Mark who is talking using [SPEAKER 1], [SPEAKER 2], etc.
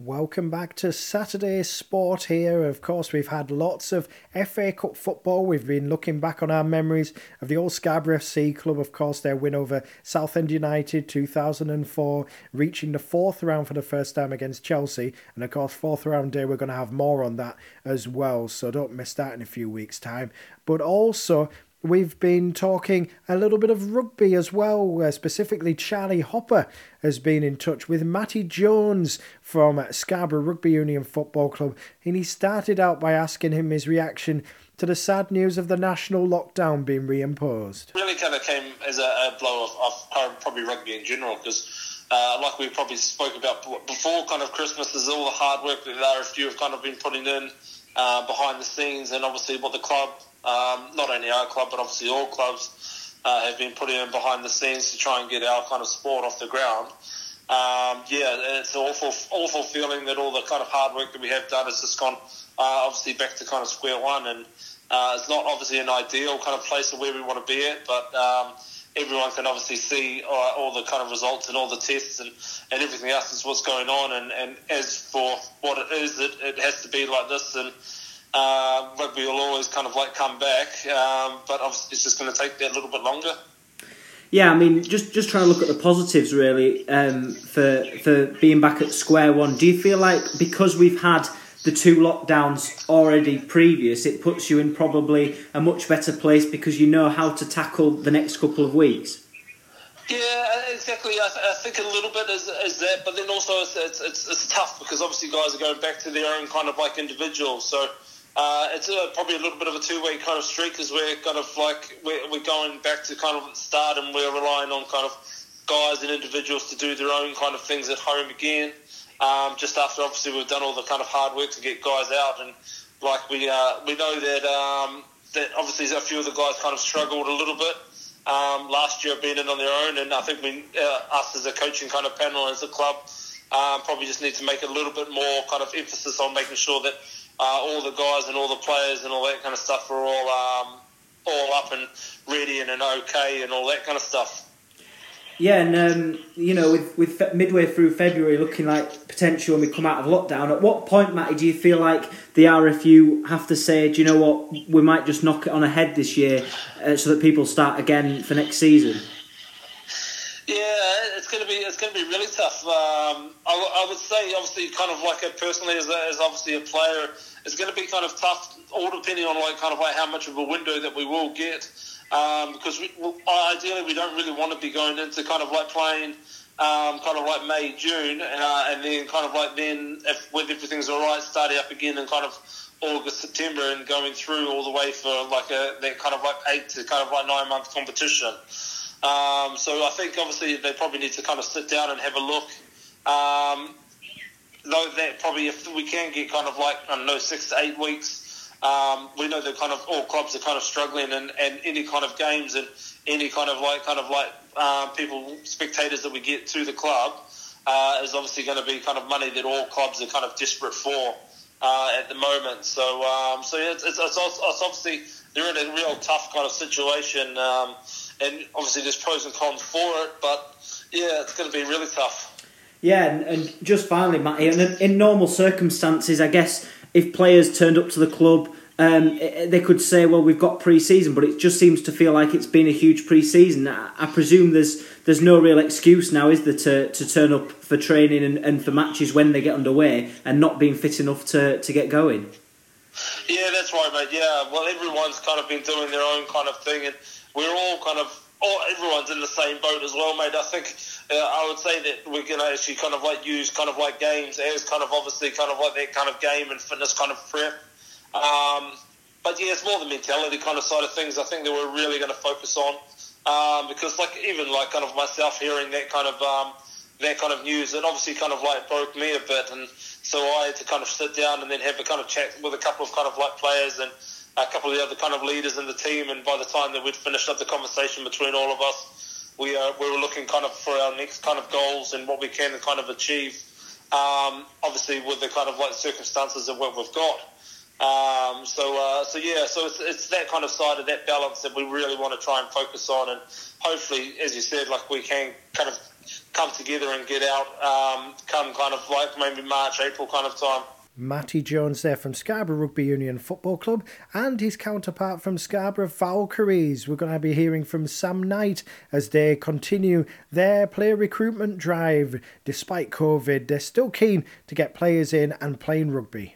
[SPEAKER 1] Welcome back to Saturday Sport here. Of course, we've had lots of FA Cup football. We've been looking back on our memories of the old Scarborough FC club, of course, their win over Southend United 2004, reaching the fourth round for the first time against Chelsea. And of course, fourth round day, we're going to have more on that as well. So don't miss that in a few weeks' time. But also, We've been talking a little bit of rugby as well, uh, specifically Charlie Hopper has been in touch with Matty Jones from Scarborough Rugby Union Football Club, and he started out by asking him his reaction to the sad news of the national lockdown being reimposed.
[SPEAKER 2] Really kind of came as a, a blow of, of, probably rugby in general because, uh, like we probably spoke about before, kind of Christmas is all the hard work that the RFU have kind of been putting in uh, behind the scenes, and obviously what the club um, not only our club, but obviously all clubs uh, have been putting in behind the scenes to try and get our kind of sport off the ground. Um, yeah, it's an awful, awful feeling that all the kind of hard work that we have done has just gone uh, obviously back to kind of square one, and uh, it's not obviously an ideal kind of place of where we want to be at, but. Um, everyone can obviously see all, all, the kind of results and all the tests and, and everything else is what's going on. And, and as for what it is, it, it has to be like this. And uh, rugby will always kind of like come back, um, but obviously it's just going to take that little bit longer.
[SPEAKER 3] Yeah, I mean, just just trying to look at the positives really um, for for being back at square one. Do you feel like because we've had the two lockdowns already previous, it puts you in probably a much better place because you know how to tackle the next couple of weeks?
[SPEAKER 2] Yeah, exactly. I, th- I, think a little bit is, is that, but then also it's, it's, it's, tough because obviously guys are going back to their own kind of like individuals. So uh, it's a, probably a little bit of a two-way kind of streak because we're kind of like we're, we're going back to kind of start and we're relying on kind of guys and individuals to do their own kind of things at home again. Um, just after obviously we've done all the kind of hard work to get guys out and like we uh, we know that um, that obviously a few of the guys kind of struggled a little bit um, last year being in on their own and I think we uh, us as a coaching kind of panel as a club um, probably just need to make a little bit more kind of emphasis on making sure that uh, all the guys and all the players and all that kind of stuff are all um, all up and ready and, and okay and all that kind of stuff.
[SPEAKER 3] Yeah, and um, you know, with with midway through February looking like potential when we come out of lockdown, at what point, Matty, do you feel like the RFU have to say, do you know what, we might just knock it on ahead this year, uh, so that people start again for next season?
[SPEAKER 2] Yeah, it's going to be it's going to be really tough. Um, I, I, would say, obviously, kind of like a, personally as, a, as obviously a player, it's going to be kind of tough, all depending on like kind of like how much of a window that we will get. Um, because we, ideally we don't really want to be going into kind of like playing um, kind of like May June, uh, and then kind of like then if when everything's all right, starting up again in kind of August September and going through all the way for like a that kind of like eight to kind of like nine month competition. Um, so I think obviously they probably need to kind of sit down and have a look. Um, though that probably if we can get kind of like I don't know six to eight weeks, um, we know that kind of all clubs are kind of struggling, and, and any kind of games and any kind of like kind of like um, people spectators that we get to the club uh, is obviously going to be kind of money that all clubs are kind of desperate for uh, at the moment. So um, so it's, it's, it's, obviously they're in a real tough kind of situation. Um, and obviously there's pros and cons for it, but yeah, it's going to be really tough.
[SPEAKER 3] Yeah, and, and just finally, Matty, in, in normal circumstances, I guess if players turned up to the club, um, they could say, "Well, we've got pre-season," but it just seems to feel like it's been a huge pre-season. I, I presume there's there's no real excuse now, is there, to, to turn up for training and, and for matches when they get underway and not being fit enough to, to get going.
[SPEAKER 2] Yeah, that's right, mate. Yeah, well, everyone's kind of been doing their own kind of thing, and we're all kind of, all, everyone's in the same boat as well, mate. I think uh, I would say that we're going to actually kind of like use kind of like games as kind of obviously kind of like that kind of game and fitness kind of prep. Um, but yeah, it's more the mentality kind of side of things. I think that we're really going to focus on um, because like even like kind of myself hearing that kind of um, that kind of news, it obviously kind of like broke me a bit, and so I had to kind of sit down and then have a kind of chat with a couple of kind of like players and a couple of the other kind of leaders in the team. And by the time that we'd finished up the conversation between all of us, we uh, we were looking kind of for our next kind of goals and what we can kind of achieve. Um, obviously, with the kind of like circumstances of what we've got. Um, so uh, so yeah, so it's, it's that kind of side of that balance that we really want to try and focus on, and hopefully, as you said, like we can kind of come together and get out um, come kind of like maybe March, April kind of time.
[SPEAKER 1] Matty Jones there from Scarborough Rugby Union Football Club and his counterpart from Scarborough Valkyries. We're going to be hearing from Sam Knight as they continue their player recruitment drive. Despite COVID, they're still keen to get players in and playing rugby.